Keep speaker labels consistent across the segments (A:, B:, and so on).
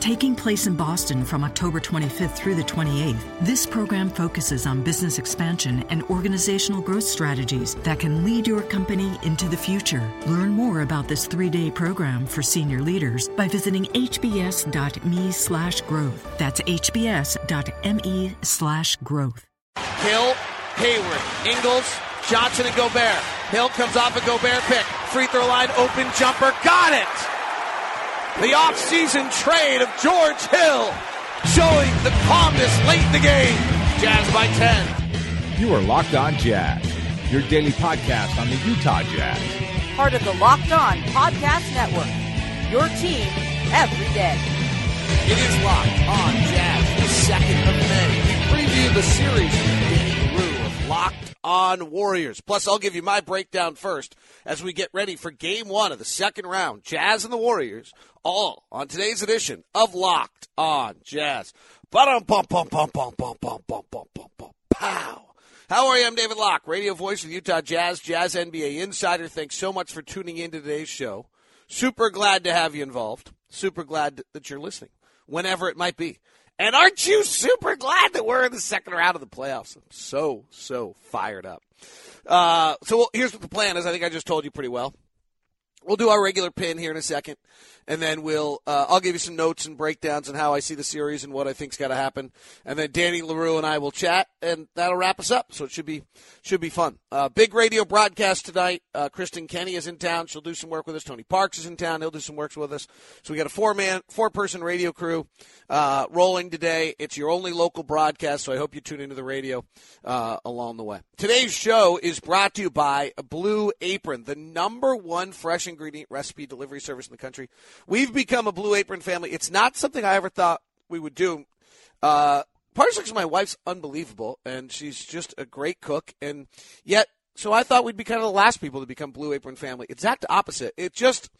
A: Taking place in Boston from October 25th through the 28th, this program focuses on business expansion and organizational growth strategies that can lead your company into the future. Learn more about this three-day program for senior leaders by visiting hbs.me slash growth. That's hbs.me slash growth.
B: Hill, Hayward, Ingles, Johnson, and Gobert. Hill comes off a Gobert pick. Free throw line, open jumper. Got it! The offseason trade of George Hill showing the calmness late in the game. Jazz by 10.
C: You are Locked On Jazz, your daily podcast on the Utah Jazz.
D: Part of the Locked On Podcast Network. Your team every day.
B: It is Locked On Jazz, the 2nd of May. We preview the series with Danny Rue of Locked On Warriors. Plus, I'll give you my breakdown first as we get ready for game one of the second round. Jazz and the Warriors, all on today's edition of Locked On Jazz. Pow. How are you? I'm David Locke, radio voice of Utah Jazz, Jazz NBA Insider. Thanks so much for tuning in to today's show. Super glad to have you involved. Super glad that you're listening, whenever it might be. And aren't you super glad that we're in the second round of the playoffs? I'm so, so fired up. Uh, so well, here's what the plan is. I think I just told you pretty well. We'll do our regular pin here in a second, and then we'll uh, I'll give you some notes and breakdowns on how I see the series and what I think's got to happen, and then Danny Leroux and I will chat, and that'll wrap us up. So it should be should be fun. Uh, big radio broadcast tonight. Uh, Kristen Kenny is in town. She'll do some work with us. Tony Parks is in town. He'll do some works with us. So we got a four man, four person radio crew uh, rolling today. It's your only local broadcast, so I hope you tune into the radio uh, along the way. Today's show is brought to you by Blue Apron, the number one fresh ingredient recipe delivery service in the country. We've become a Blue Apron family. It's not something I ever thought we would do. Uh, partially because my wife's unbelievable, and she's just a great cook, and yet, so I thought we'd be kind of the last people to become Blue Apron family. Exact opposite. It just,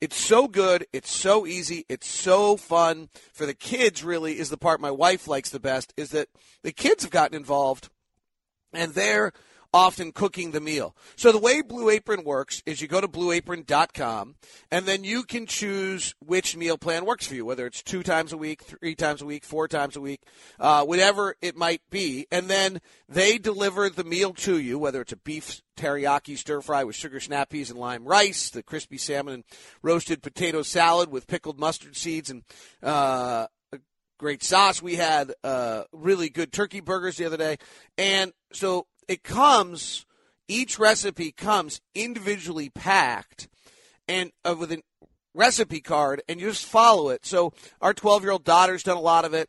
B: it's so good. It's so easy. It's so fun for the kids. Really, is the part my wife likes the best. Is that the kids have gotten involved, and they're often cooking the meal. So the way Blue Apron works is you go to blueapron.com and then you can choose which meal plan works for you, whether it's two times a week, three times a week, four times a week, uh, whatever it might be. And then they deliver the meal to you, whether it's a beef teriyaki stir fry with sugar snap peas and lime rice, the crispy salmon and roasted potato salad with pickled mustard seeds and, uh, great sauce. We had uh, really good turkey burgers the other day, and so it comes. Each recipe comes individually packed, and uh, with a recipe card, and you just follow it. So our 12 year old daughter's done a lot of it.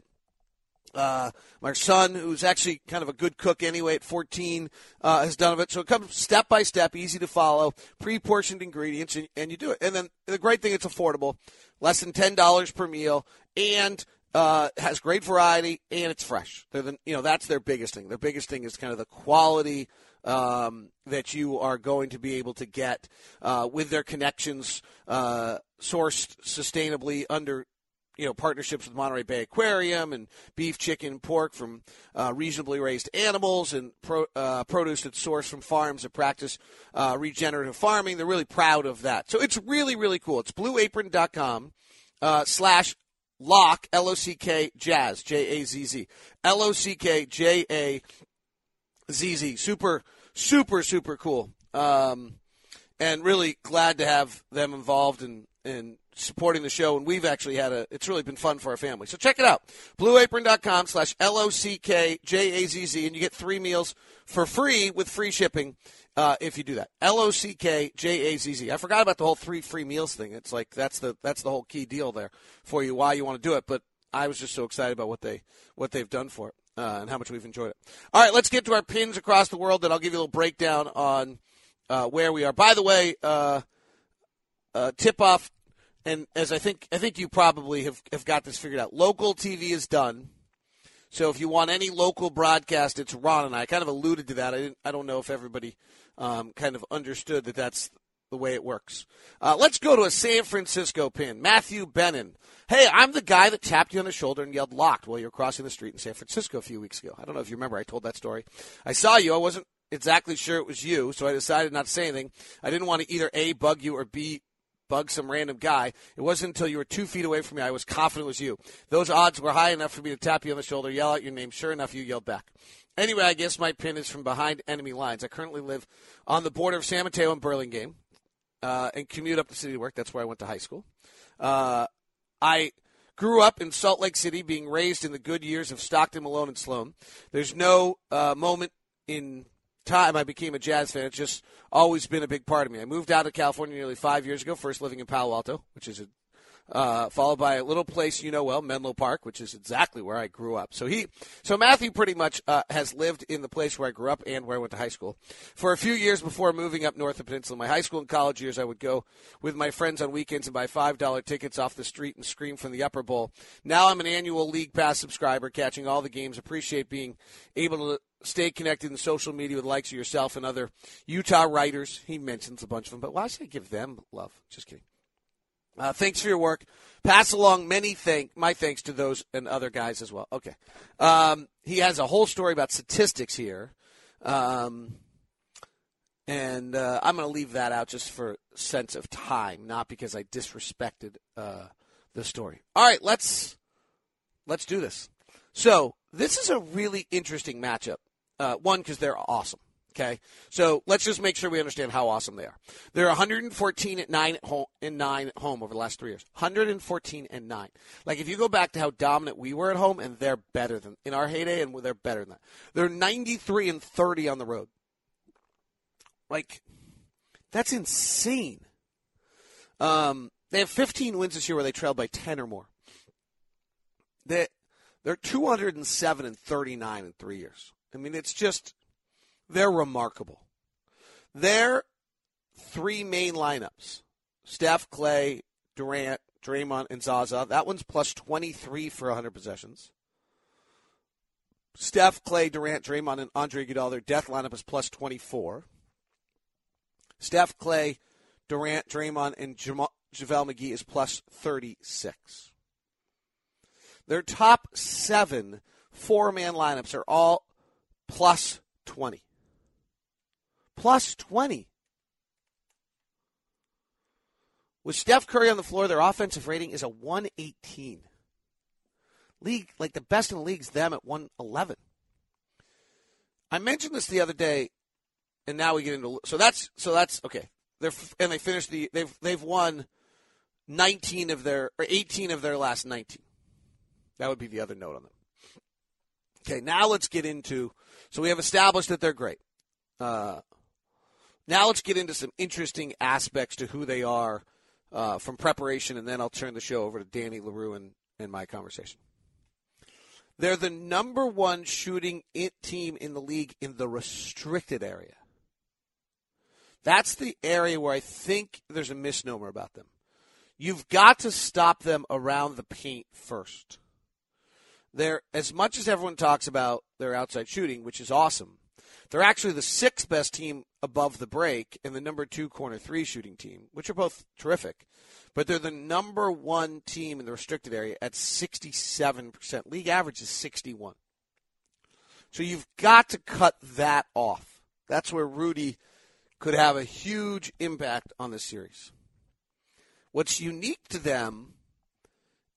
B: Uh, my son, who's actually kind of a good cook anyway at 14, uh, has done of it. So it comes step by step, easy to follow, pre-portioned ingredients, and, and you do it. And then the great thing, it's affordable, less than ten dollars per meal, and uh, has great variety and it's fresh. The, you know that's their biggest thing. Their biggest thing is kind of the quality um, that you are going to be able to get uh, with their connections, uh, sourced sustainably under you know partnerships with Monterey Bay Aquarium and beef, chicken, pork from uh, reasonably raised animals and pro, uh, produce that's sourced from farms that practice uh, regenerative farming. They're really proud of that. So it's really really cool. It's BlueApron.com uh, slash Lock, L O C K, Jazz, J A Z Z. L O C K, J A Z Z. Super, super, super cool. Um, and really glad to have them involved in, in supporting the show. And we've actually had a, it's really been fun for our family. So check it out. BlueApron.com slash L O C K J A Z Z. And you get three meals for free with free shipping uh, if you do that. L O C K J A Z Z. I forgot about the whole three free meals thing. It's like that's the that's the whole key deal there for you. Why you want to do it? But I was just so excited about what they what they've done for it uh, and how much we've enjoyed it. All right, let's get to our pins across the world. Then I'll give you a little breakdown on uh, where we are. By the way, uh, uh, tip off, and as I think I think you probably have have got this figured out. Local TV is done. So if you want any local broadcast, it's Ron and I. I kind of alluded to that. I. I don't know if everybody um, kind of understood that that's the way it works. Uh, let's go to a San Francisco pin. Matthew Bennon. Hey, I'm the guy that tapped you on the shoulder and yelled locked while you were crossing the street in San Francisco a few weeks ago. I don't know if you remember. I told that story. I saw you. I wasn't exactly sure it was you, so I decided not to say anything. I didn't want to either A, bug you, or B, bug some random guy. It wasn't until you were two feet away from me I was confident it was you. Those odds were high enough for me to tap you on the shoulder, yell out your name. Sure enough, you yelled back. Anyway, I guess my pin is from behind enemy lines. I currently live on the border of San Mateo and Burlingame uh, and commute up the city to work. That's where I went to high school. Uh, I grew up in Salt Lake City, being raised in the good years of Stockton, Malone, and Sloan. There's no uh, moment in time I became a Jazz fan. It's just always been a big part of me. I moved out of California nearly five years ago, first living in Palo Alto, which is a uh, followed by a little place you know well, Menlo Park, which is exactly where I grew up. So he, so Matthew pretty much uh, has lived in the place where I grew up and where I went to high school. For a few years before moving up north of the Peninsula, my high school and college years, I would go with my friends on weekends and buy five dollar tickets off the street and scream from the upper bowl. Now I'm an annual league pass subscriber, catching all the games. Appreciate being able to stay connected in social media with likes of yourself and other Utah writers. He mentions a bunch of them, but why should I give them love? Just kidding. Uh, thanks for your work. Pass along many thank my thanks to those and other guys as well. Okay, um, he has a whole story about statistics here, um, and uh, I'm going to leave that out just for sense of time, not because I disrespected uh, the story. All right, let's let's do this. So this is a really interesting matchup. Uh, one because they're awesome. Okay, so let's just make sure we understand how awesome they are. They're 114 at nine at home, and nine at home over the last three years. 114 and nine. Like if you go back to how dominant we were at home, and they're better than in our heyday, and they're better than that. They're 93 and 30 on the road. Like that's insane. Um, they have 15 wins this year where they trailed by 10 or more. They they're 207 and 39 in three years. I mean, it's just they're remarkable. Their three main lineups Steph, Klay, Durant, Draymond, and Zaza. That one's plus 23 for 100 possessions. Steph, Klay, Durant, Draymond, and Andre Iguodala, their death lineup is plus 24. Steph, Klay, Durant, Draymond, and JaVale McGee is plus 36. Their top seven four man lineups are all plus 20 plus 20. With Steph Curry on the floor, their offensive rating is a 118. League, like the best in the league, is them at 111. I mentioned this the other day, and now we get into so that's so that's okay. They're and they finished the they've they've won 19 of their or 18 of their last 19. That would be the other note on them. Okay, now let's get into. So we have established that they're great. Uh, now let's get into some interesting aspects to who they are uh, from preparation, and then I'll turn the show over to Danny Leroux and, and my conversation. They're the number one shooting team in the league in the restricted area. That's the area where I think there's a misnomer about them. You've got to stop them around the paint first. They're as much as everyone talks about their outside shooting, which is awesome. They're actually the sixth best team above the break and the number two corner three shooting team, which are both terrific. But they're the number one team in the restricted area at 67%. League average is 61. So you've got to cut that off. That's where Rudy could have a huge impact on the series. What's unique to them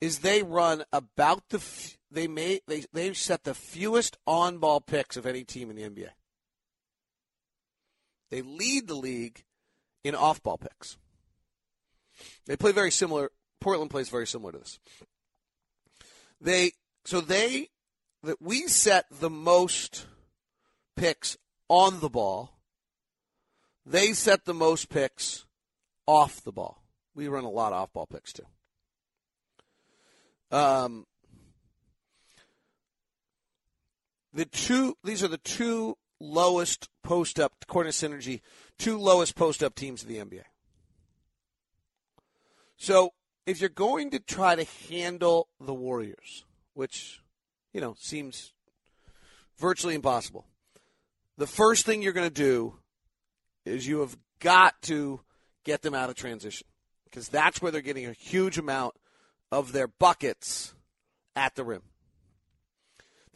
B: is they run about the they may they they set the fewest on ball picks of any team in the NBA. They lead the league in off ball picks. They play very similar. Portland plays very similar to this. They so they that we set the most picks on the ball. They set the most picks off the ball. We run a lot of off ball picks too. Um, the two these are the two lowest post up, according to Synergy, two lowest post up teams in the NBA. So if you're going to try to handle the Warriors, which, you know, seems virtually impossible, the first thing you're going to do is you have got to get them out of transition because that's where they're getting a huge amount of their buckets at the rim.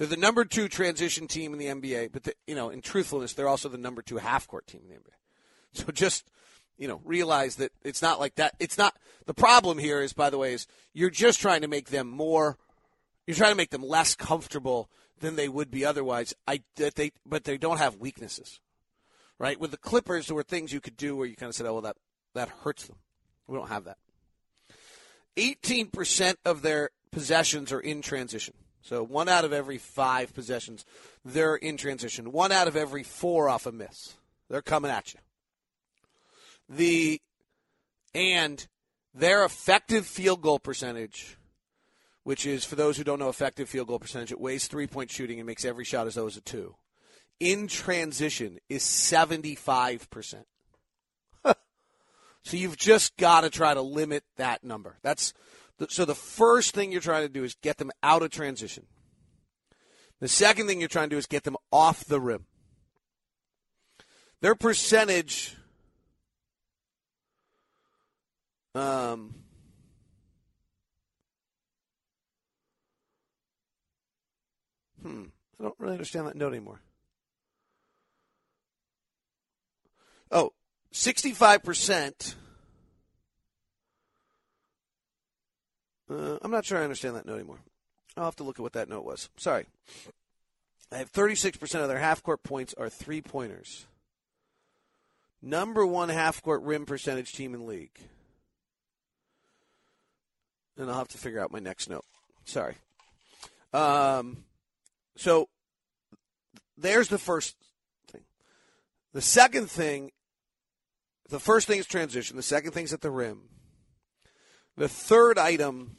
B: They're the number two transition team in the NBA, but the, you know, in truthfulness, they're also the number two half court team in the NBA. So just you know, realize that it's not like that. It's not the problem here. Is by the way, is you're just trying to make them more. You're trying to make them less comfortable than they would be otherwise. I that they, but they don't have weaknesses, right? With the Clippers, there were things you could do where you kind of said, "Oh, well, that that hurts them." We don't have that. 18% of their possessions are in transition. So one out of every five possessions, they're in transition. One out of every four off a miss. They're coming at you. The and their effective field goal percentage, which is for those who don't know effective field goal percentage, it weighs three point shooting and makes every shot as though it's a two. In transition is seventy five percent. So you've just got to try to limit that number. That's so the first thing you're trying to do is get them out of transition. The second thing you're trying to do is get them off the rim. Their percentage um, hmm, I don't really understand that note anymore. Oh, 65%. Uh, I'm not sure I understand that note anymore. I'll have to look at what that note was. Sorry. I have 36% of their half court points are three pointers. Number one half court rim percentage team in league. And I'll have to figure out my next note. Sorry. Um, so there's the first thing. The second thing the first thing is transition. The second thing is at the rim. The third item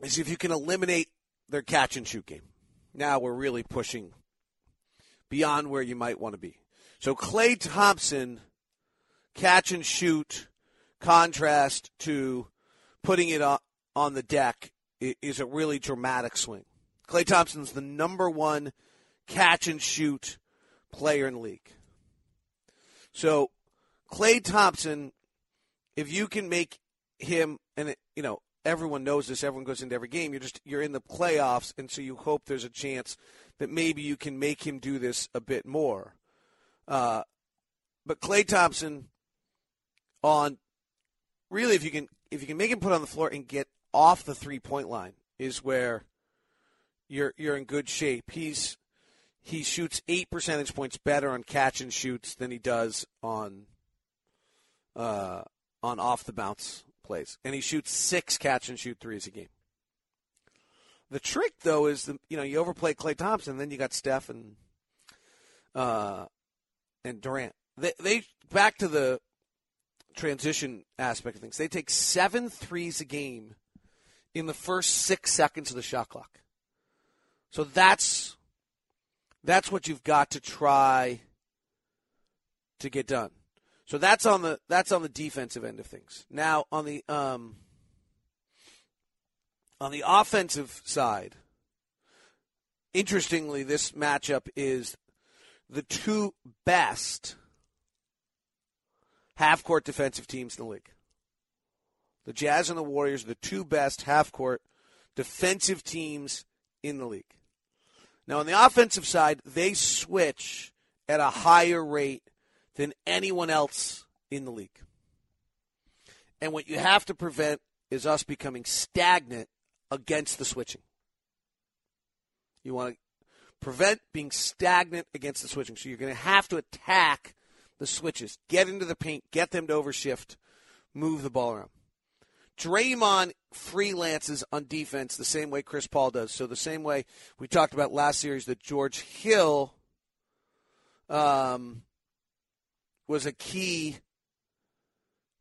B: is if you can eliminate their catch and shoot game. Now we're really pushing beyond where you might want to be. So Klay Thompson, catch and shoot, contrast to putting it on the deck is a really dramatic swing. Klay Thompson's the number one catch and shoot player in the league. So Klay Thompson, if you can make him, and you know everyone knows this, everyone goes into every game. You're just you're in the playoffs, and so you hope there's a chance that maybe you can make him do this a bit more. Uh, but Klay Thompson, on really, if you can if you can make him put on the floor and get off the three point line, is where you're you're in good shape. He's he shoots eight percentage points better on catch and shoots than he does on uh, on off the bounce plays, and he shoots six catch and shoot threes a game. The trick, though, is the you know you overplay Klay Thompson, then you got Steph and uh, and Durant. They, they back to the transition aspect of things. They take seven threes a game in the first six seconds of the shot clock. So that's that's what you've got to try to get done. So that's on the that's on the defensive end of things. Now on the um, on the offensive side, interestingly, this matchup is the two best half court defensive teams in the league. The Jazz and the Warriors are the two best half court defensive teams in the league. Now, on the offensive side, they switch at a higher rate than anyone else in the league. And what you have to prevent is us becoming stagnant against the switching. You want to prevent being stagnant against the switching. So you're going to have to attack the switches, get into the paint, get them to overshift, move the ball around. Draymond freelances on defense the same way Chris Paul does. So the same way we talked about last series that George Hill um, was a key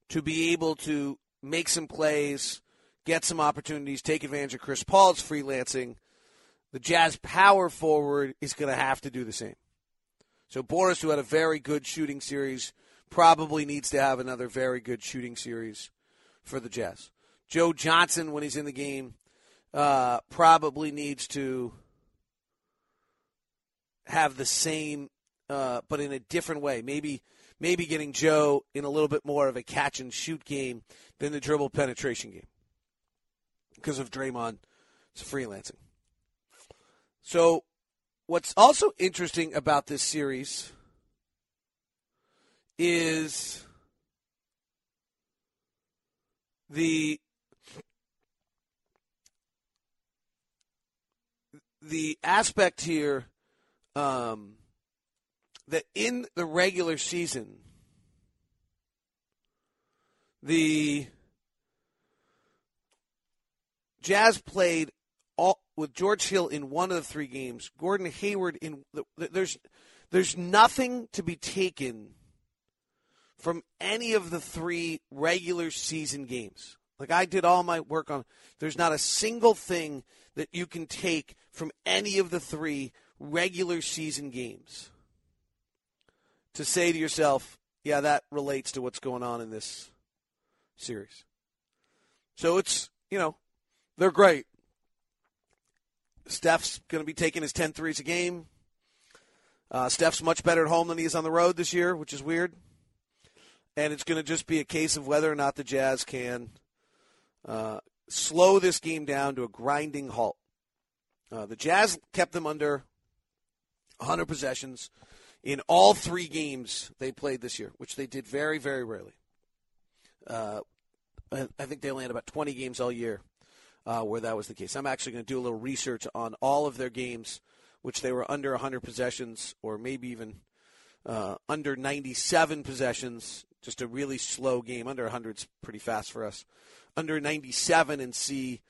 B: to be able to make some plays, get some opportunities, take advantage of Chris Paul's freelancing. The Jazz power forward is going to have to do the same. So Boris, who had a very good shooting series, probably needs to have another very good shooting series for the Jazz. Joe Johnson, when he's in the game, uh, probably needs to have the same, uh, but in a different way. Maybe maybe getting Joe in a little bit more of a catch and shoot game than the dribble penetration game because of Draymond's freelancing. So, what's also interesting about this series is the the aspect here um, that in the regular season, the Jazz played all with George Hill in one of the three games. Gordon Hayward in the, there's there's nothing to be taken from any of the three regular season games. Like I did all my work on. There's not a single thing that you can take from any of the three regular season games to say to yourself, yeah, that relates to what's going on in this series. So it's, you know, they're great. Steph's going to be taking his 10 threes a game. Uh, Steph's much better at home than he is on the road this year, which is weird. And it's going to just be a case of whether or not the Jazz can uh, slow this game down to a grinding halt. Uh, the Jazz kept them under 100 possessions in all three games they played this year, which they did very, very rarely. Uh, I think they only had about 20 games all year uh, where that was the case. I'm actually going to do a little research on all of their games, which they were under 100 possessions or maybe even uh, under 97 possessions. Just a really slow game. Under 100 is pretty fast for us. Under 97 and see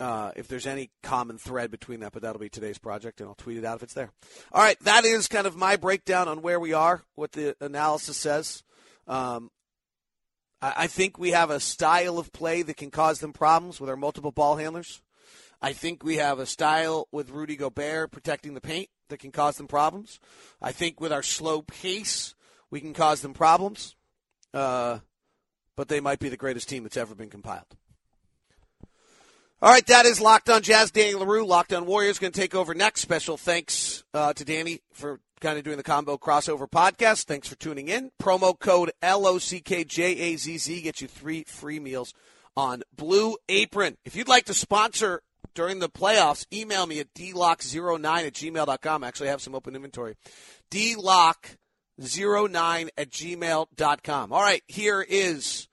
B: uh, if there's any common thread between that, but that'll be today's project, and I'll tweet it out if it's there. All right, that is kind of my breakdown on where we are, what the analysis says. Um, I, I think we have a style of play that can cause them problems with our multiple ball handlers. I think we have a style with Rudy Gobert protecting the paint that can cause them problems. I think with our slow pace, we can cause them problems. Uh, but they might be the greatest team that's ever been compiled. All right, that is Locked On Jazz. Danny Leroux, Locked On Warriors, going to take over next. Special thanks uh, to Danny for kind of doing the combo crossover podcast. Thanks for tuning in. Promo code L O C K J A Z Z gets you three free meals on Blue Apron. If you'd like to sponsor during the playoffs, email me at dlock09 at gmail.com. I actually, have some open inventory. dlock09 at gmail.com. All right, here is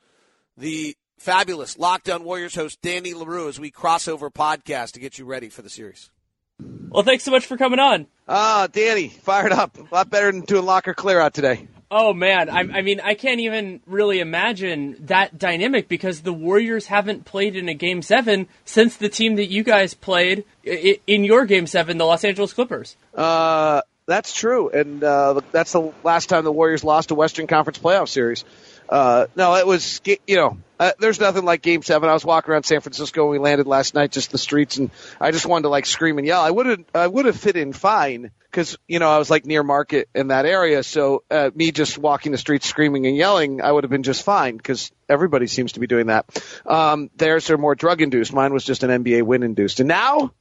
B: the fabulous Locked On Warriors host Danny Leroux as we crossover podcast to get you ready for the series.
E: Well, thanks so much for coming on.
F: Ah, Danny, fired up. A lot better than doing locker clear out today.
E: Oh man, I, I, mean, I can't even really imagine that dynamic because the Warriors haven't played in a Game Seven since the team that you guys played in your Game Seven, the Los Angeles Clippers.
F: Uh, that's true, and uh, that's the last time the Warriors lost a Western Conference playoff series. Uh, no, it was, you know, uh, there's nothing like game seven. I was walking around San Francisco we landed last night, just the streets, and I just wanted to like scream and yell. I would have, I would have fit in fine because, you know, I was like near market in that area. So, uh, me just walking the streets screaming and yelling, I would have been just fine because everybody seems to be doing that. Um, theirs are more drug induced. Mine was just an NBA win induced. And now,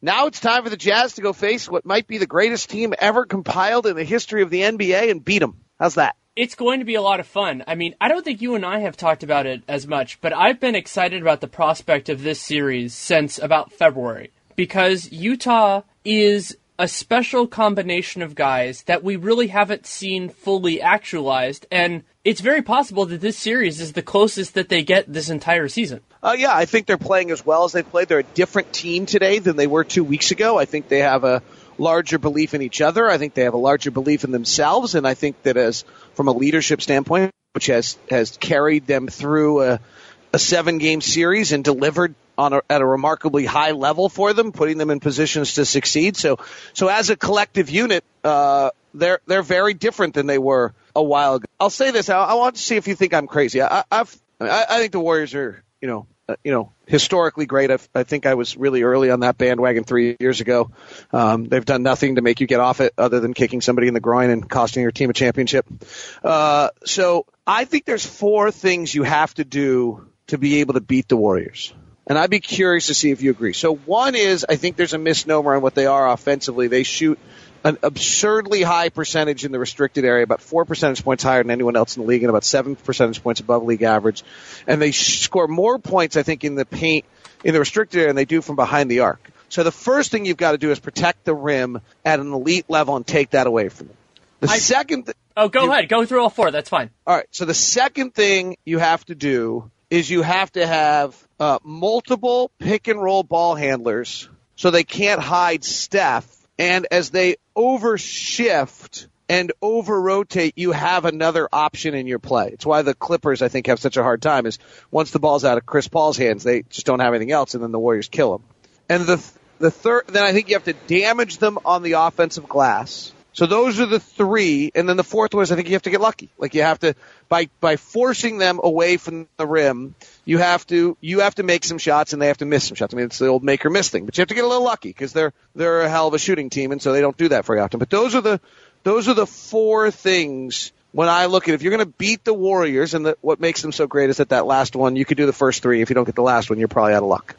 F: now it's time for the Jazz to go face what might be the greatest team ever compiled in the history of the NBA and beat them. How's that?
E: It's going to be a lot of fun. I mean, I don't think you and I have talked about it as much, but I've been excited about the prospect of this series since about February because Utah is a special combination of guys that we really haven't seen fully actualized and it's very possible that this series is the closest that they get this entire season.
F: Uh, yeah, I think they're playing as well as they played. They're a different team today than they were two weeks ago. I think they have a larger belief in each other. I think they have a larger belief in themselves, and I think that as from a leadership standpoint, which has has carried them through a, a seven game series and delivered on a, at a remarkably high level for them, putting them in positions to succeed. So, so as a collective unit, uh, they're they're very different than they were a while ago. I'll say this: I, I want to see if you think I'm crazy. I, I've I, I think the Warriors are you know uh, you know, historically great. I, I, think I was really early on that bandwagon three years ago. Um, they've done nothing to make you get off it other than kicking somebody in the groin and costing your team a championship. Uh, so I think there's four things you have to do to be able to beat the Warriors. And I'd be curious to see if you agree. So one is I think there's a misnomer on what they are offensively. They shoot
B: an absurdly high percentage in the restricted area, about four percentage points higher than anyone else in the league, and about seven percentage points above league average. And they score more points, I think, in the paint in the restricted area than they do from behind the arc. So the first thing you've got to do is protect the rim at an elite level and take that away from them. The
E: I-
B: second, th-
E: Oh, go ahead. Go through all four. That's fine.
B: all right. So the second thing you have to do is you have to have uh, multiple pick and roll ball handlers so they can't hide Steph. And as they overshift and over rotate, you have another option in your play. It's why the Clippers, I think, have such a hard time. Is once the ball's out of Chris Paul's hands, they just don't have anything else, and then the Warriors kill them. And the the third, then I think you have to damage them on the offensive glass. So those are the three, and then the fourth one is I think you have to get lucky. Like you have to by by forcing them away from the rim, you have to you have to make some shots and they have to miss some shots. I mean it's the old make or miss thing, but you have to get a little lucky because they're they're a hell of a shooting team, and so they don't do that very often. But those are the those are the four things when I look at if you're going to beat the Warriors, and the, what makes them so great is that that last one you could do the first three. If you don't get the last one, you're probably out of luck.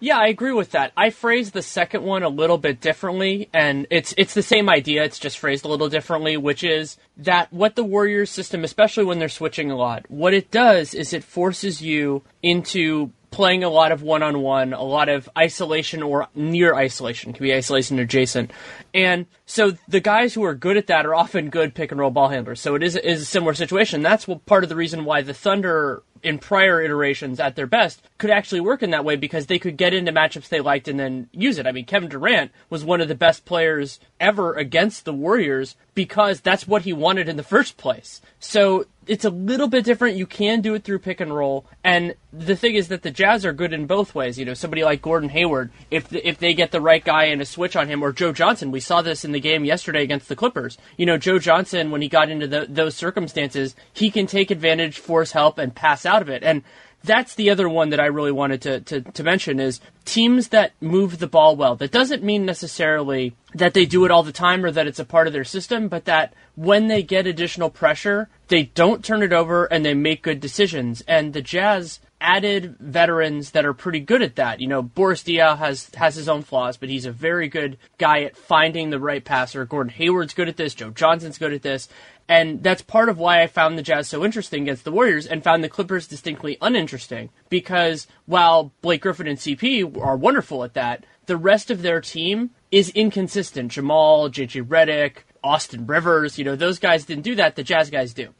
E: Yeah, I agree with that. I phrased the second one a little bit differently, and it's it's the same idea. It's just phrased a little differently, which is that what the Warriors system, especially when they're switching a lot, what it does is it forces you into playing a lot of one-on-one, a lot of isolation or near isolation, can be isolation adjacent. And so the guys who are good at that are often good pick and roll ball handlers. So it is, is a similar situation. That's part of the reason why the Thunder in prior iterations at their best could actually work in that way because they could get into matchups they liked and then use it. I mean, Kevin Durant was one of the best players ever against the Warriors because that's what he wanted in the first place. So it's a little bit different. You can do it through pick and roll, and the thing is that the Jazz are good in both ways. You know, somebody like Gordon Hayward, if the, if they get the right guy and a switch on him, or Joe Johnson, we saw this in the game yesterday against the Clippers. You know, Joe Johnson, when he got into the, those circumstances, he can take advantage, force help, and pass out of it. And that's the other one that I really wanted to, to, to mention is teams that move the ball well. That doesn't mean necessarily that they do it all the time or that it's a part of their system, but that when they get additional pressure, they don't turn it over and they make good decisions. And the Jazz added veterans that are pretty good at that. You know, Boris Diaw has has his own flaws, but he's a very good guy at finding the right passer. Gordon Hayward's good at this. Joe Johnson's good at this. And that's part of why I found the Jazz so interesting against the Warriors and found the Clippers distinctly uninteresting. Because while Blake Griffin and CP are wonderful at that, the rest of their team is inconsistent. Jamal, JJ Redick, Austin Rivers, you know, those guys didn't do that. The Jazz guys do.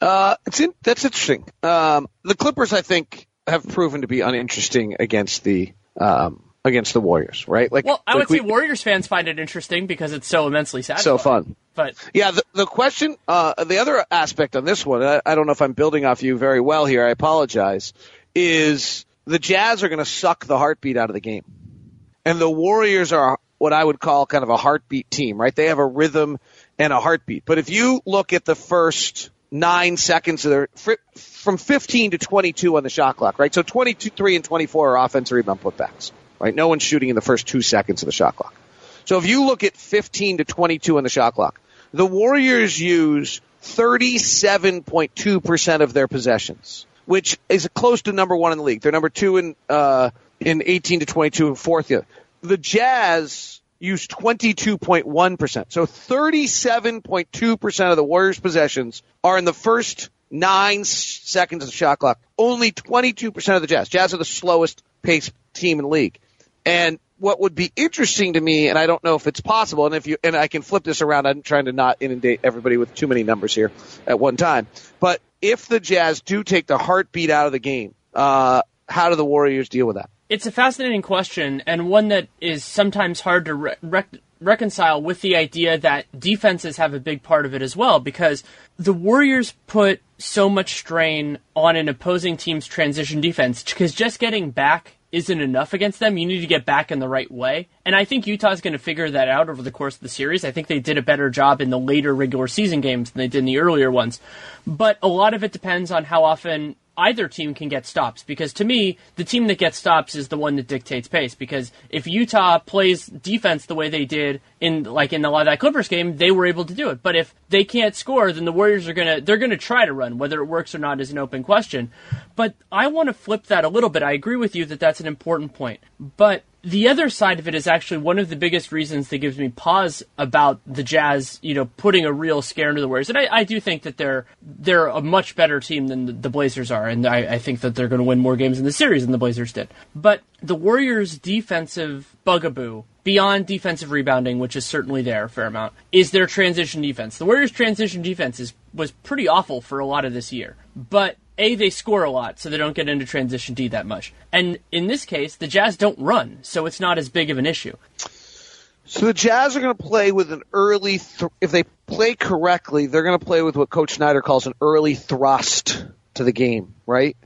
B: Uh, it's in, that's interesting. Um, the Clippers, I think, have proven to be uninteresting against the um, against the Warriors, right? Like,
E: Well, I
B: like
E: would say Warriors fans find it interesting because it's so immensely satisfying.
B: so fun.
E: But
B: Yeah, the, the question, uh, the other aspect on this one, I, I don't know if I'm building off you very well here. I apologize. Is the Jazz are going to suck the heartbeat out of the game, and the Warriors are what I would call kind of a heartbeat team, right? They have a rhythm and a heartbeat. But if you look at the first nine seconds of their from 15 to 22 on the shot clock, right? So 22, 3 and 24 are offensive rebound putbacks, right? No one's shooting in the first two seconds of the shot clock. So if you look at 15 to 22 on the shot clock, the Warriors use 37.2% of their possessions, which is close to number one in the league. They're number two in, uh, in 18 to 22 and fourth. The Jazz use 22.1%. So 37.2% of the Warriors possessions are in the first nine seconds of the shot clock. Only 22% of the Jazz. Jazz are the slowest paced team in the league. And what would be interesting to me, and I don't know if it's possible, and if you and I can flip this around, I'm trying to not inundate everybody with too many numbers here at one time. But if the Jazz do take the heartbeat out of the game, uh, how do the Warriors deal with that?
E: It's a fascinating question and one that is sometimes hard to re- rec- reconcile with the idea that defenses have a big part of it as well because the Warriors put so much strain on an opposing team's transition defense because just getting back isn't enough against them. You need to get back in the right way. And I think Utah's going to figure that out over the course of the series. I think they did a better job in the later regular season games than they did in the earlier ones. But a lot of it depends on how often either team can get stops because to me the team that gets stops is the one that dictates pace because if Utah plays defense the way they did in like in the that Clippers game they were able to do it. But if they can't score then the Warriors are to they're to try to run whether it works or not is an open question. But I want to flip that a little bit. I agree with you that that's an important point. But the other side of it is actually one of the biggest reasons that gives me pause about the Jazz, you know, putting a real scare into the Warriors. And I, I do think that they're they're a much better team than the, the Blazers are, and I, I think that they're going to win more games in the series than the Blazers did. But the Warriors' defensive bugaboo beyond defensive rebounding, which is certainly there a fair amount, is their transition defense. The Warriors' transition defense is, was pretty awful for a lot of this year. But a, they score a lot, so they don't get into transition D that much. And in this case, the Jazz don't run, so it's not as big of an issue.
B: So the Jazz are going to play with an early, th- if they play correctly, they're going to play with what Coach Snyder calls an early thrust to the game, right?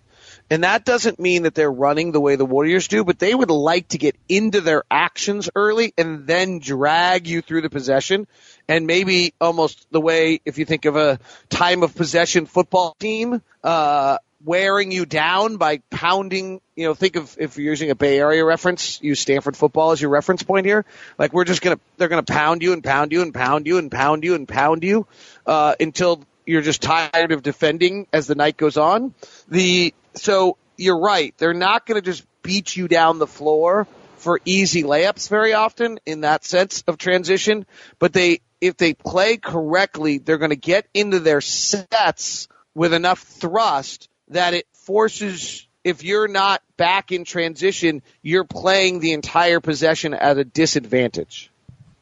B: And that doesn't mean that they're running the way the Warriors do, but they would like to get into their actions early and then drag you through the possession. And maybe almost the way, if you think of a time of possession football team, uh, wearing you down by pounding, you know, think of if you're using a Bay Area reference, use Stanford football as your reference point here. Like we're just gonna, they're gonna pound you and pound you and pound you and pound you and pound you, uh, until you're just tired of defending as the night goes on. The so you're right. They're not going to just beat you down the floor for easy layups very often in that sense of transition, but they if they play correctly, they're going to get into their sets with enough thrust that it forces if you're not back in transition, you're playing the entire possession at a disadvantage.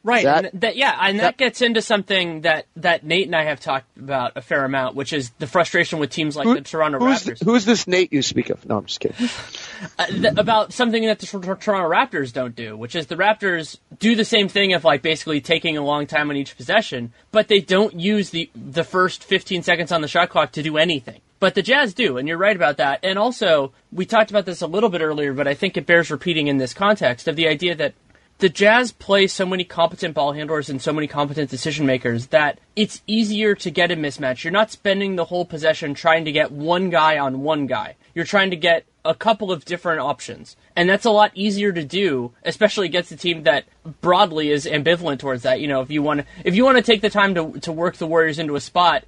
E: Right.
B: That-
E: and that, yeah, and that,
B: that-
E: gets into something that, that Nate and I have talked about a fair amount, which is the frustration with teams like the Toronto
B: who's,
E: Raptors.
B: who's this Nate you speak of? No, I'm just kidding.
E: uh, th- about something that the Tor- Tor- Toronto Raptors don't do, which is the Raptors do the same thing of like basically taking a long time on each possession, but they don't use the the first 15 seconds on the shot clock to do anything. But the Jazz do, and you're right about that. And also, we talked about this a little bit earlier, but I think it bears repeating in this context of the idea that the Jazz play so many competent ball handlers and so many competent decision makers that it's easier to get a mismatch. You're not spending the whole possession trying to get one guy on one guy. You're trying to get a couple of different options. And that's a lot easier to do, especially against a team that broadly is ambivalent towards that. You know, if you want to, if you want to take the time to, to work the Warriors into a spot,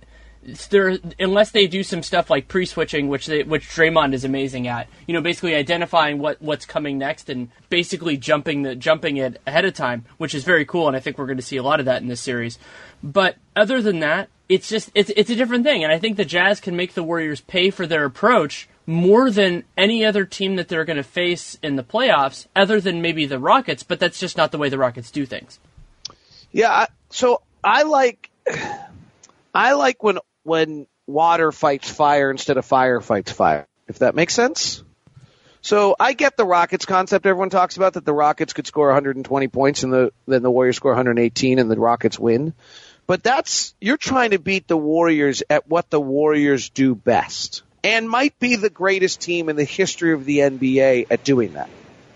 E: there unless they do some stuff like pre-switching, which they, which Draymond is amazing at. You know, basically identifying what what's coming next and basically jumping the jumping it ahead of time, which is very cool. And I think we're going to see a lot of that in this series. But other than that, it's just it's it's a different thing. And I think the Jazz can make the Warriors pay for their approach more than any other team that they're going to face in the playoffs, other than maybe the Rockets. But that's just not the way the Rockets do things.
B: Yeah, so I like I like when when water fights fire instead of fire fights fire. If that makes sense. So I get the Rockets concept everyone talks about that the Rockets could score 120 points and the then the Warriors score 118 and the Rockets win. But that's you're trying to beat the Warriors at what the Warriors do best. And might be the greatest team in the history of the NBA at doing that.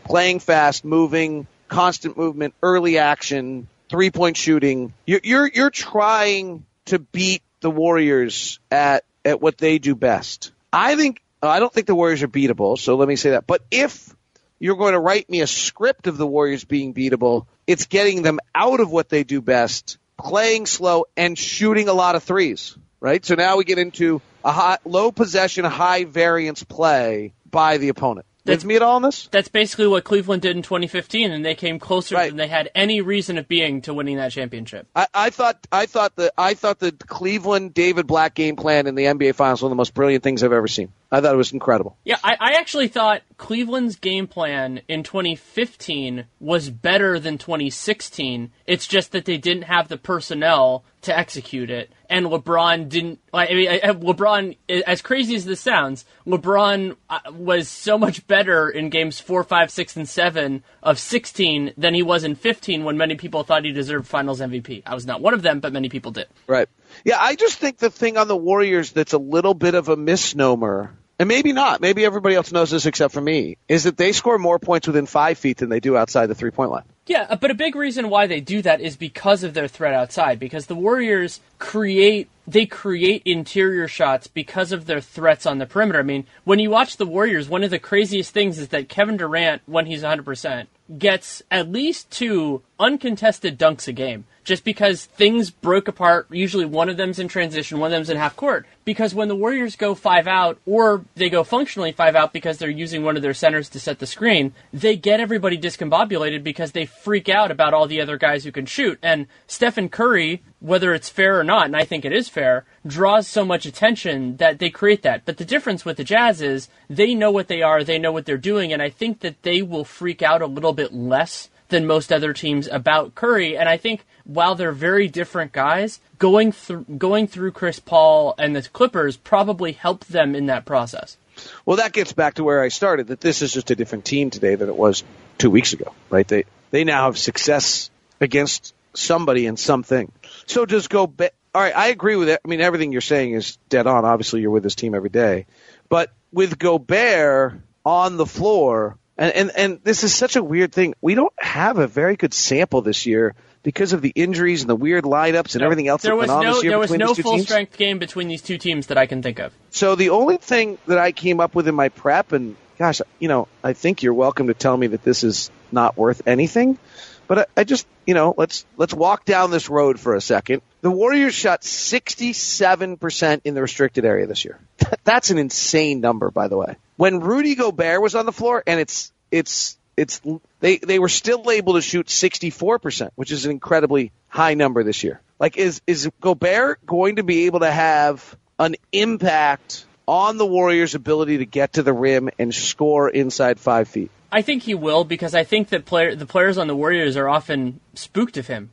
B: Playing fast, moving, constant movement, early action, three point shooting. You're, you're, you're trying to beat the Warriors at, at what they do best. I think, I don't think the Warriors are beatable, so let me say that. But if you're going to write me a script of the Warriors being beatable, it's getting them out of what they do best, playing slow and shooting a lot of threes, right? So now we get into a high, low possession, high variance play by the opponent.
E: That's-
B: With me at all on this?
E: That's basically what Cleveland did in 2015, and they came closer
B: Right.
E: than they had any reason of being to winning that championship.
B: I, I thought I thought the I thought the Cleveland David Blatt game plan in the NBA Finals was one of the most brilliant things I've ever seen. I thought it was incredible.
E: Yeah, I, I actually thought Cleveland's game plan in 2015 was better than 2016. It's just that they didn't have the personnel to execute it, and LeBron didn't. I mean, LeBron, as crazy as this sounds, LeBron uh, was so much better in games four, five, six, and seven of 16 than he was in 15 when many people thought he deserved Finals MVP. I was not one of them, but many people did.
B: Right. Yeah, I just think the thing on the Warriors that's a little bit of a misnomer, and maybe not, maybe everybody else knows this except for me, is that they score more points within five feet than they do outside the three point line.
E: Yeah, uh, but a big reason why they do that is because of their threat outside. Because the Warriors create they create interior shots because of their threats on the perimeter. I mean, when you watch the Warriors, one of the craziest things is that Kevin Durant, when he's 100%, gets at least two uncontested dunks a game. just because things broke apart. Usually one of them's in transition, one of them's in half court. Because when the Warriors go five out, or they go functionally five out because they're using one of their centers to set the screen, they get everybody discombobulated because they freak out about all the other guys who can shoot. And Stephen Curry, whether it's fair or not, and I think it is fair, draws so much attention that they create that. But the difference with the Jazz is they know what they are, they know what they're doing, and I think that they will freak out a little bit less than most other teams about Curry. And I think while they're very different guys, going through going through Chris Paul and the Clippers probably helped them in that process.
B: Well, that gets back to where I started. That this is just a different team today than it was two weeks ago, right? They they now have success against somebody and something. So just go. Be- All right, I agree with it. I mean, everything you're saying is dead on. Obviously, you're with this team every day, but with Gobert on the floor, and and and this is such a weird thing. We don't have a very good sample this year because of the injuries and the weird lineups and everything else
E: There
B: that
E: was
B: went on
E: no
B: this year
E: there was no full
B: teams.
E: strength game between these two teams that I can think of.
B: So the only thing that I came up with in my prep, and gosh, you know, I think you're welcome to tell me that this is not worth anything, but I, I just, you know, let's let's walk down this road for a second. The Warriors shot 67% in the restricted area this year. That's an insane number, by the way. When Rudy Gobert was on the floor, and it's it's it's they they were still able to shoot 64%, which is an incredibly high number this year. Like is is Gobert going to be able to have an impact on the Warriors' ability to get to the rim and score inside 5 feet?
E: I think he will because I think that player the players on the Warriors are often spooked of him.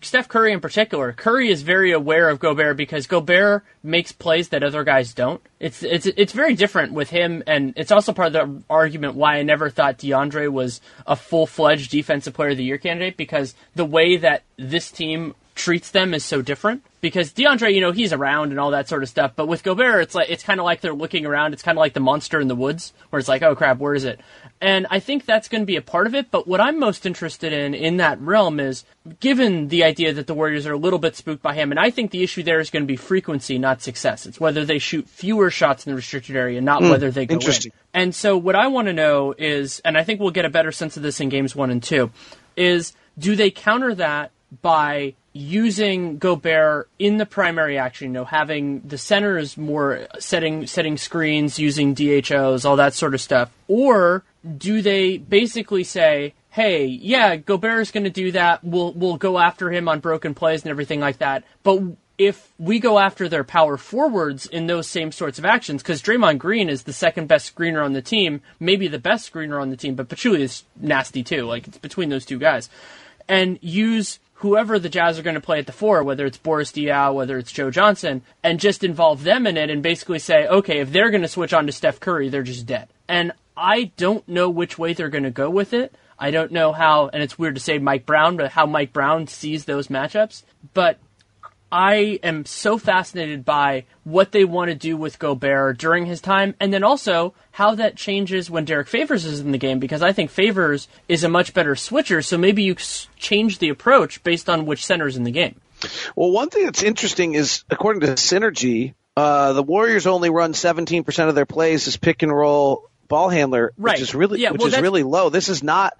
E: Steph Curry in particular. Curry is very aware of Gobert because Gobert makes plays that other guys don't. It's it's it's very different with him, and it's also part of the argument why I never thought DeAndre was a full fledged defensive player of the year candidate because the way that this team treats them is so different. Because DeAndre, you know, he's around and all that sort of stuff, but with Gobert, it's like it's kind of like they're looking around. It's kind of like the monster in the woods, where it's like, oh crap, where is it? And I think that's going to be a part of it. But what I'm most interested in in that realm is, given the idea that the Warriors are a little bit spooked by him, and I think the issue there is going to be frequency, not success. It's whether they shoot fewer shots in the restricted area, not hmm, whether they go in. And so what I want to know is, and I think we'll get a better sense of this in games one and two, is do they counter that by using Gobert in the primary action, you know, having the centers more setting setting screens, using DHOs, all that sort of stuff, or do they basically say, "Hey, yeah, Gobert is going to do that. We'll we'll go after him on broken plays and everything like that." But if we go after their power forwards in those same sorts of actions, because Draymond Green is the second best screener on the team, maybe the best screener on the team, but Pachulia is nasty too. Like it's between those two guys, and use whoever the Jazz are going to play at the four, whether it's Boris Diaw, whether it's Joe Johnson, and just involve them in it and basically say, okay, if they're going to switch on to Steph Curry, they're just dead. And I don't know which way they're going to go with it. I don't know how, and it's weird to say Mike Brown, but how Mike Brown sees those matchups. But I am so fascinated by what they want to do with Gobert during his time, and then also how that changes when Derrick Favors is in the game, because I think Favors is a much better switcher, so maybe you change the approach based on which center's in the game.
B: Well, one thing that's interesting is, according to Synergy, uh, the Warriors only run 17% of their plays as pick and roll ball handler,
E: Right.
B: which is really
E: Yeah,
B: which
E: well,
B: is really low. This is not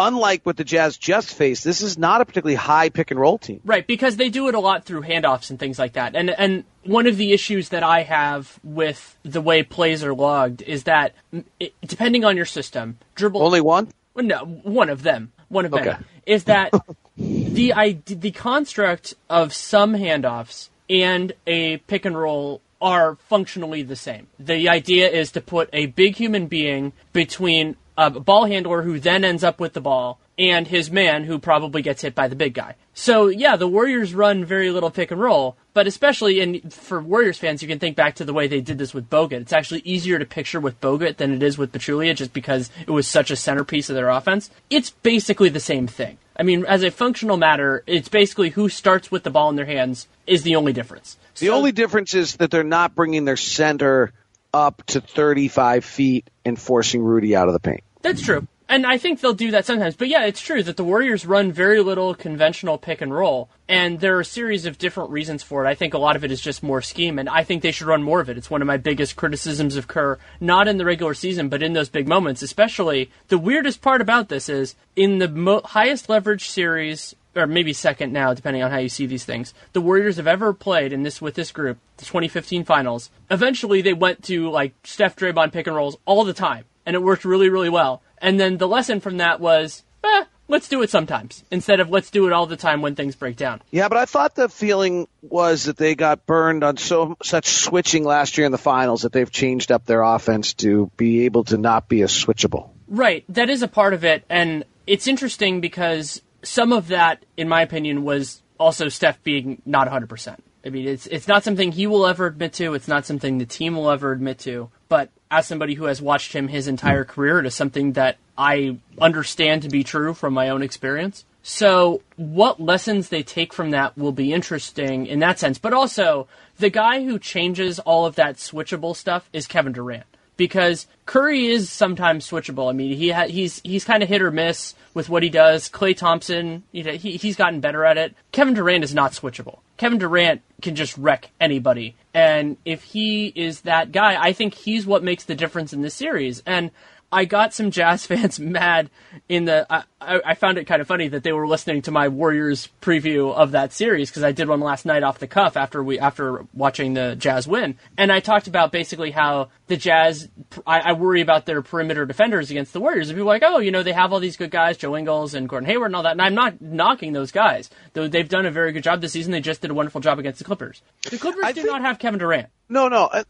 B: unlike what the Jazz just faced. This is not a particularly high pick and roll team.
E: Right, because they do it a lot through handoffs and things like that. And and one of the issues that I have with the way plays are logged is that it, depending on your system, dribble
B: Only one?
E: No, one of them. One of
B: Okay.
E: them is that the I, the construct of some handoffs and a pick and roll are functionally the same. The idea is to put a big human being between a ball handler who then ends up with the ball and his man who probably gets hit by the big guy. So yeah, the Warriors run very little pick and roll, but especially and for Warriors fans, you can think back to the way they did this with Bogut. It's actually easier to picture with Bogut than it is with Pachulia, just because it was such a centerpiece of their offense. It's basically the same thing. I mean, as a functional matter, it's basically who starts with the ball in their hands is the only difference.
B: The
E: So-
B: only difference is that they're not bringing their center up to 35 feet and forcing Rudy out of the paint.
E: That's true. And I think they'll do that sometimes. But yeah, it's true that the Warriors run very little conventional pick and roll. And there are a series of different reasons for it. I think a lot of it is just more scheme, and I think they should run more of it. It's one of my biggest criticisms of Kerr, not in the regular season, but in those big moments. Especially, the weirdest part about this is in the mo- highest leverage series or maybe second now, depending on how you see these things. The Warriors have ever played in this with this group, the 2015 Finals. Eventually, they went to like Steph Draymond pick and rolls all the time, and it worked really, really well. And then the lesson from that was, eh, let's do it sometimes instead of let's do it all the time when things break down.
B: Yeah, but I thought the feeling was that they got burned on so such switching last year in the finals that they've changed up their offense to be able to not be as switchable.
E: Right, that is a part of it, and it's interesting because some of that, in my opinion, was also Steph being not 100%. I mean, it's it's not something he will ever admit to. It's not something the team will ever admit to. But as somebody who has watched him his entire hmm. career, it is something that I understand to be true from my own experience. So, what lessons they take from that will be interesting in that sense. But also, the guy who changes all of that switchable stuff is Kevin Durant because Curry is sometimes switchable. I mean, he ha- he's he's kind of hit or miss with what he does. Klay Thompson, you know, he he's gotten better at it. Kevin Durant is not switchable. Kevin Durant can just wreck anybody, and if he is that guy, I think he's what makes the difference in this series. And I got some Jazz fans mad in the. I, I found it kind of funny that they were listening to my Warriors preview of that series because I did one last night off the cuff after we after watching the Jazz win, and I talked about basically how the Jazz. I, I worry about their perimeter defenders against the Warriors. And people are like, oh, you know, they have all these good guys, Joe Ingles and Gordon Hayward and all that, and I'm not knocking those guys. Though they've done a very good job this season. They just did a wonderful job against the Clippers. The Clippers
B: I
E: do
B: think-
E: not have Kevin Durant.
B: No, no. uh,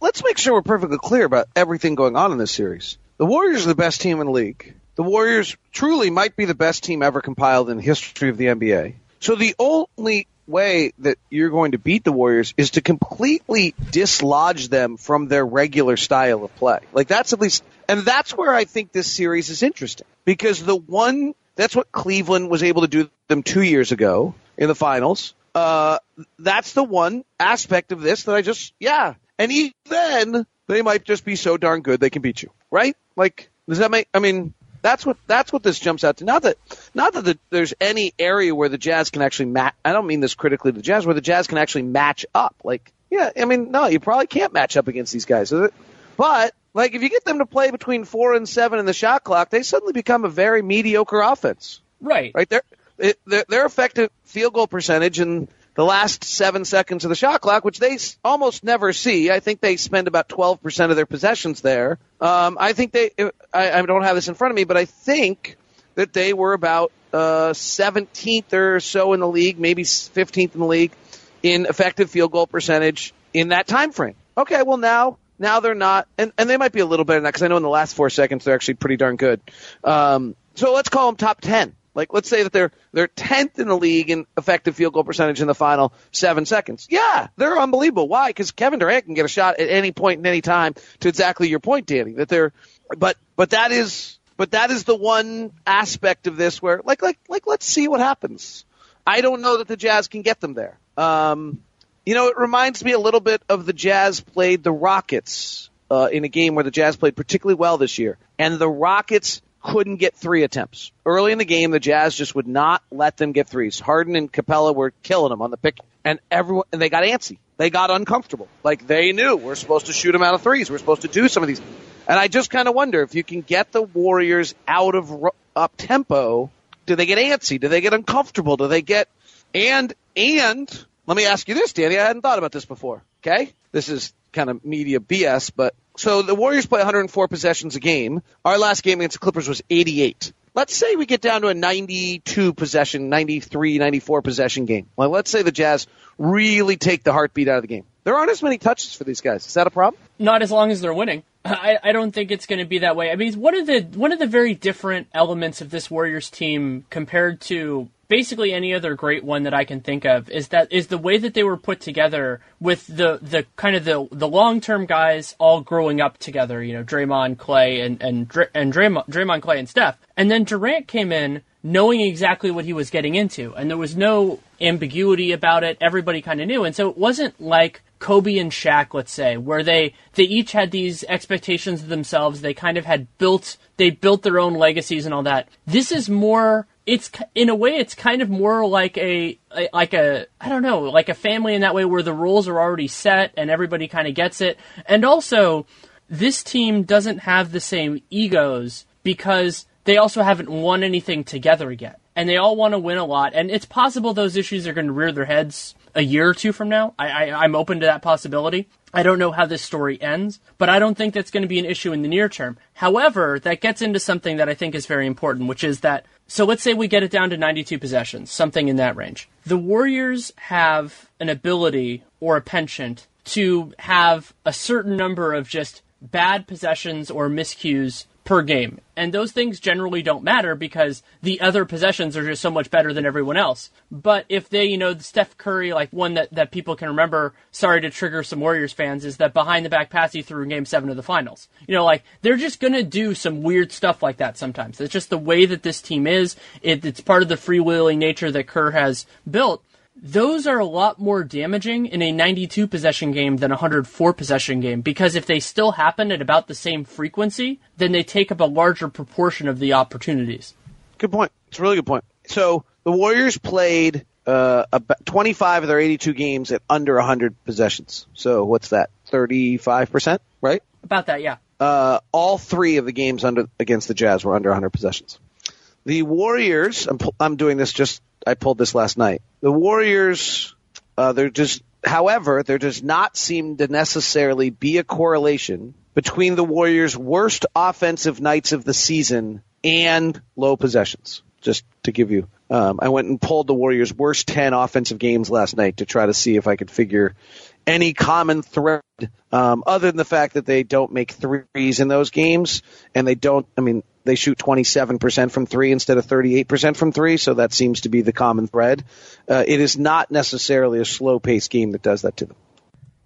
B: Let's make sure we're perfectly clear about everything going on in this series. The Warriors are the best team in the league. The Warriors truly might be the best team ever compiled in the history of the NBA. So the only way that you're going to beat the Warriors is to completely dislodge them from their regular style of play. Like that's at least, and that's where I think this series is interesting because the one, that's what Cleveland was able to do them two years ago in the finals. Uh, that's the one aspect of this that I just, yeah. And even then, they might just be so darn good they can beat you, right? Like, does that make? I mean, that's what that's what this jumps out to. Not that not that the, there's any area where the Jazz can actually match. I don't mean this critically to the Jazz, where the Jazz can actually match up. Like, yeah, I mean, no, you probably can't match up against these guys. But like, if you get them to play between four and seven in the shot clock, they suddenly become a very mediocre offense
E: Right.
B: right? Their it- their their effective field goal percentage in the last seven seconds of the shot clock, which they almost never see. I think they spend about twelve percent of their possessions there. Um, I think they. I, I don't have this in front of me, but I think that they were about uh, 17th or so in the league, maybe 15th in the league in effective field goal percentage in that time frame. Okay, well now now they're not, and, and they might be a little better than that because I know in the last four seconds they're actually pretty darn good. Um, so let's call them top 10. Like let's say that they're they're 10th in the league in effective field goal percentage in the final seven seconds. Yeah, they're unbelievable. Why? Because Kevin Durant can get a shot at any point in any time. To exactly your point, Danny, that they're, but but that is but that is the one aspect of this where like like like let's see what happens. I don't know that the Jazz can get them there. Um, you know, it reminds me a little bit of the Jazz played the Rockets uh, in a game where the Jazz played particularly well this year, and the Rockets couldn't get three attempts early in the game. The Jazz just would not let them get threes. Harden and Capela were killing them on the pick, and everyone and they got antsy. They got uncomfortable. Like they knew we're supposed to shoot them out of threes. We're supposed to do some of these. And I just kind of wonder if you can get the Warriors out of up tempo. Do they get antsy? Do they get uncomfortable? Do they get and and let me ask you this, Danny. I hadn't thought about this before. Okay, this is kind of media BS, but so the Warriors play 104 possessions a game. Our last game against the Clippers was 88. Let's say we get down to a 92 possession, 93, 94 possession game. Well, let's say the Jazz really take the heartbeat out of the game. There aren't as many touches for these guys. Is that a problem?
E: Not as long as they're winning. I, I don't think it's going to be that way. I mean, one of the one of the very different elements of this Warriors team compared to basically any other great one that I can think of is that is the way that they were put together with the the kind of the the long term guys all growing up together. You know, Draymond, Klay, and and and Draymond, Draymond, Klay, and Steph. And then Durant came in knowing exactly what he was getting into, and there was no ambiguity about it. Everybody kind of knew, and so it wasn't like Kobe and Shaq, let's say, where they they each had these expectations of themselves. They kind of had built they built their own legacies and all that. This is more. It's in a way, it's kind of more like a, like a I don't know, like a family in that way, where the rules are already set and everybody kind of gets it. And also, this team doesn't have the same egos because they also haven't won anything together yet. and they all want to win a lot. And it's possible those issues are going to rear their heads a year or two from now. I, I, I'm open to that possibility. I don't know how this story ends, but I don't think that's going to be an issue in the near term. However, that gets into something that I think is very important, which is that so let's say we get it down to 92 possessions, something in that range. The Warriors have an ability or a penchant to have a certain number of just bad possessions or miscues per game. And those things generally don't matter because the other possessions are just so much better than everyone else. But if they, you know, Steph Curry, like one that, that people can remember, sorry to trigger some Warriors fans, is that behind the back pass he threw in game seven of the finals. You know, like, they're just gonna do some weird stuff like that sometimes. It's just the way that this team is. It, it's part of the freewheeling nature that Kerr has built those are a lot more damaging in a 92 possession game than a 104 possession game because if they still happen at about the same frequency, then they take up a larger proportion of the opportunities.
B: Good point. It's a really good point. So the Warriors played uh, about 25 of their 82 games at under 100 possessions. So what's that? 35%, right?
E: About that, yeah.
B: Uh, all three of the games under against the Jazz were under 100 possessions. The Warriors, I'm, I'm doing this just I pulled this last night. The Warriors, uh, they're just, however, there does not seem to necessarily be a correlation between the Warriors' worst offensive nights of the season and low possessions. Just to give you, um, I went and pulled the Warriors' worst 10 offensive games last night to try to see if I could figure any common thread um, other than the fact that they don't make threes in those games and they don't, I mean, they shoot 27% from three instead of 38% from three, so that seems to be the common thread. Uh, it is not necessarily a slow paced game that does that to them.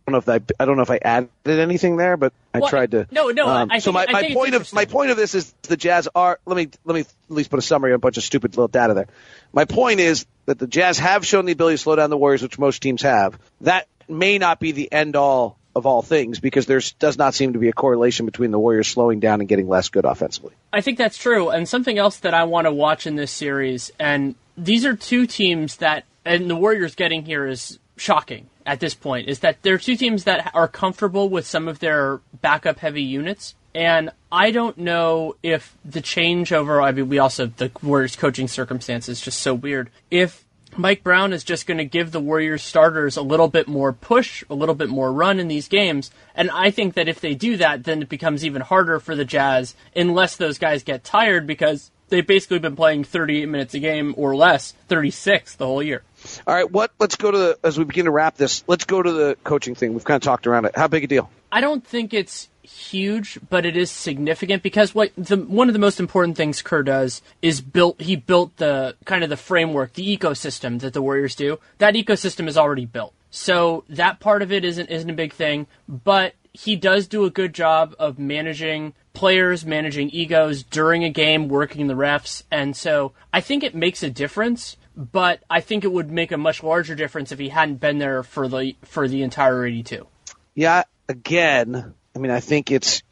B: I don't know if I, I don't know if I added anything there, but I
E: Well,
B: tried to.
E: no, no,
B: Um,
E: I
B: so my,
E: I
B: my
E: think
B: point of my point of this is the Jazz are. Let me let me at least put a summary on a bunch of stupid little data there. My point is that the Jazz have shown the ability to slow down the Warriors, which most teams have. That may not be the end all of all things because there does not seem to be a correlation between the Warriors slowing down and getting less good offensively.
E: I think that's true. And something else that I want to watch in this series, and these are two teams that, and the Warriors getting here is shocking at this point, is that they're two teams that are comfortable with some of their backup heavy units. And I don't know if the changeover, I mean, we also, the Warriors coaching circumstance is just so weird. If Mike Brown is just going to give the Warriors starters a little bit more push, a little bit more run in these games. And I think that if they do that, then it becomes even harder for the Jazz unless those guys get tired because they've basically been playing 38 minutes a game or less, 36 the whole year.
B: All right, what? Let's go to the as we begin to wrap this. Let's go to the coaching thing. We've kind of talked around it. How big a deal?
E: I don't think it's huge, but it is significant because what the one of the most important things Kerr does is built. He built the kind of the framework, the ecosystem that the Warriors do. That ecosystem is already built, so that part of it isn't isn't a big thing. But he does do a good job of managing players, managing egos during a game, working the refs, and so I think it makes a difference. But I think it would make a much larger difference if he hadn't been there for the for the entire 82.
B: Yeah, again, I mean, I think it's.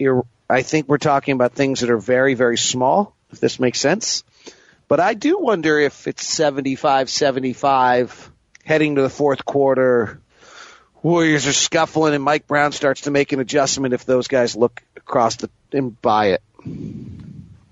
B: I think we're talking about things that are very, very small. If this makes sense, but I do wonder if it's 75-75 heading to the fourth quarter. Warriors are scuffling, and Mike Brown starts to make an adjustment if those guys look across the and buy it.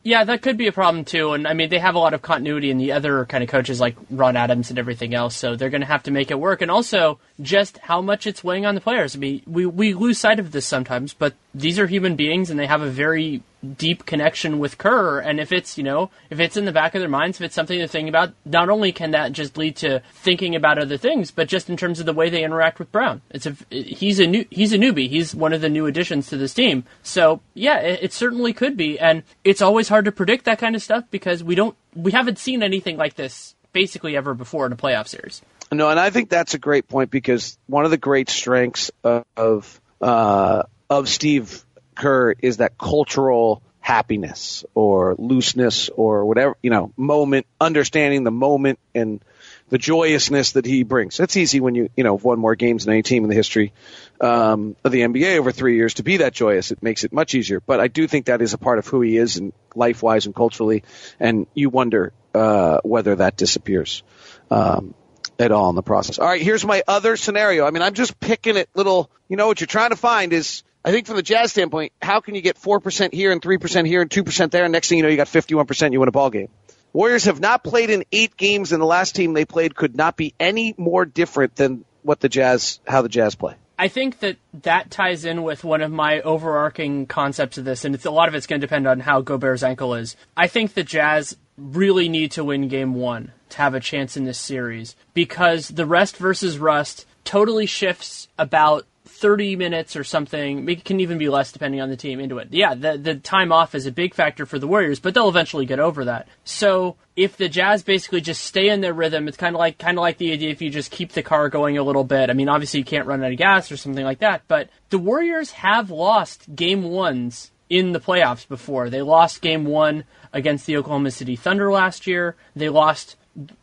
E: Yeah, that could be a problem too. And I mean, they have a lot of continuity in the other kind of coaches like Ron Adams and everything else, so they're going to have to make it work. And also, just how much it's weighing on the players. I mean, we we lose sight of this sometimes, but these are human beings, and they have a very deep connection with Kerr. And if it's you know if it's in the back of their minds, if it's something to think about, not only can that just lead to thinking about other things, but just in terms of the way they interact with Brown. It's a he's a new he's a newbie. He's one of the new additions to this team. So yeah, it, it certainly could be, and it's always hard to predict that kind of stuff because we don't we haven't seen anything like this basically ever before in a playoff series.
B: No, and I think that's a great point because one of the great strengths of uh, of Steve Kerr is that cultural happiness or looseness or whatever you know moment, understanding the moment and the joyousness that he brings. It's easy when you you know won more games than any team in the history um, of the NBA over three years to be that joyous. It makes it much easier. But I do think that is a part of who he is and life wise and culturally. And you wonder uh, whether that disappears. Um, at all in the process. All right, here's my other scenario. I mean, I'm just picking it little, you know, what you're trying to find is, I think from the Jazz standpoint, how can you get 4% here and 3% here and 2% there, and next thing you know, you got 51%, you win a ball game. Warriors have not played in eight games, and the last team they played could not be any more different than what the Jazz, how the Jazz play.
E: I think that that ties in with one of my overarching concepts of this, and it's a lot of it's going to depend on how Gobert's ankle is. I think the Jazz really need to win Game One to have a chance in this series because the rest versus rust totally shifts about 30 minutes or something. It can even be less depending on the team into it. Yeah, the, the time off is a big factor for the Warriors, but they'll eventually get over that. So if the Jazz basically just stay in their rhythm, it's kind of like kind of like the idea if you just keep the car going a little bit. I mean, obviously you can't run out of gas or something like that, but the Warriors have lost game ones in the playoffs before. They lost game one against the Oklahoma City Thunder last year. They lost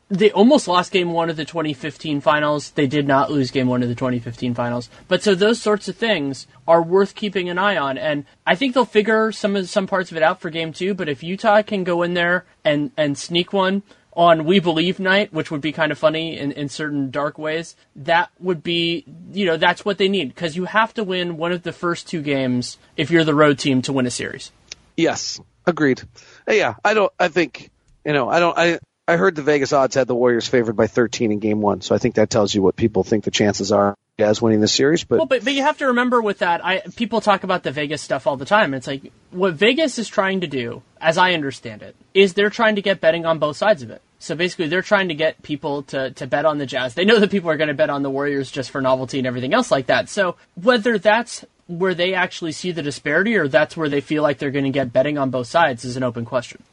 E: they almost lost game one of the 2015 finals. They did not lose game one of the 2015 finals. But so those sorts of things are worth keeping an eye on. And I think they'll figure some of some parts of it out for game two. But if Utah can go in there and, and sneak one on We Believe night, which would be kind of funny in, in certain dark ways, that would be, you know, that's what they need. Because you have to win one of the first two games if you're the road team to win a series.
B: Yes, agreed. Yeah, I don't, I think, you know, I don't, I, I heard the Vegas odds had the Warriors favored by 13 in game one, so I think that tells you what people think the chances are as winning the series. But
E: well, but, but you have to remember with that, I people talk about the Vegas stuff all the time. It's like what Vegas is trying to do, as I understand it, is they're trying to get betting on both sides of it. So basically, they're trying to get people to, to bet on the Jazz. They know that people are going to bet on the Warriors just for novelty and everything else like that. So whether that's where they actually see the disparity or that's where they feel like they're going to get betting on both sides is an open question.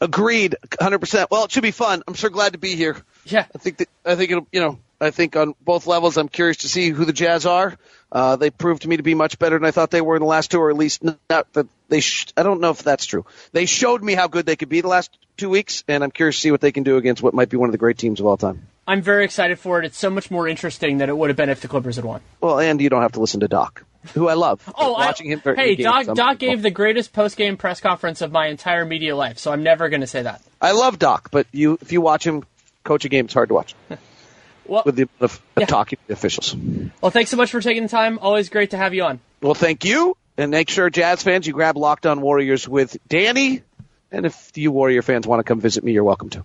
B: Agreed, hundred percent. Well, it should be fun. I'm sure glad to be here.
E: Yeah,
B: I think that I think it'll you know I think on both levels I'm curious to see who the Jazz are. Uh, they proved to me to be much better than I thought they were in the last two, or at least not that they. Sh- I don't know if that's true. They showed me how good they could be the last two weeks, and I'm curious to see what they can do against what might be one of the great teams of all time.
E: I'm very excited for it. It's so much more interesting than it would have been if the Clippers had won.
B: Well, and you don't have to listen to Doc, who I love.
E: Oh,
B: watching
E: I,
B: him.
E: Hey, Doc.
B: I'm-
E: Doc gave the greatest post-game press conference of my entire media life, so I'm never going to say that.
B: I love Doc, but you if you watch him coach a game, it's hard to watch
E: Well,
B: with the of, of
E: Yeah.
B: talking to the officials.
E: well, thanks so much for taking the time. Always great to have you on.
B: Well, thank you, and make sure Jazz fans you grab Locked On Warriors with Danny, and if you Warrior fans want to come visit me, you're welcome to.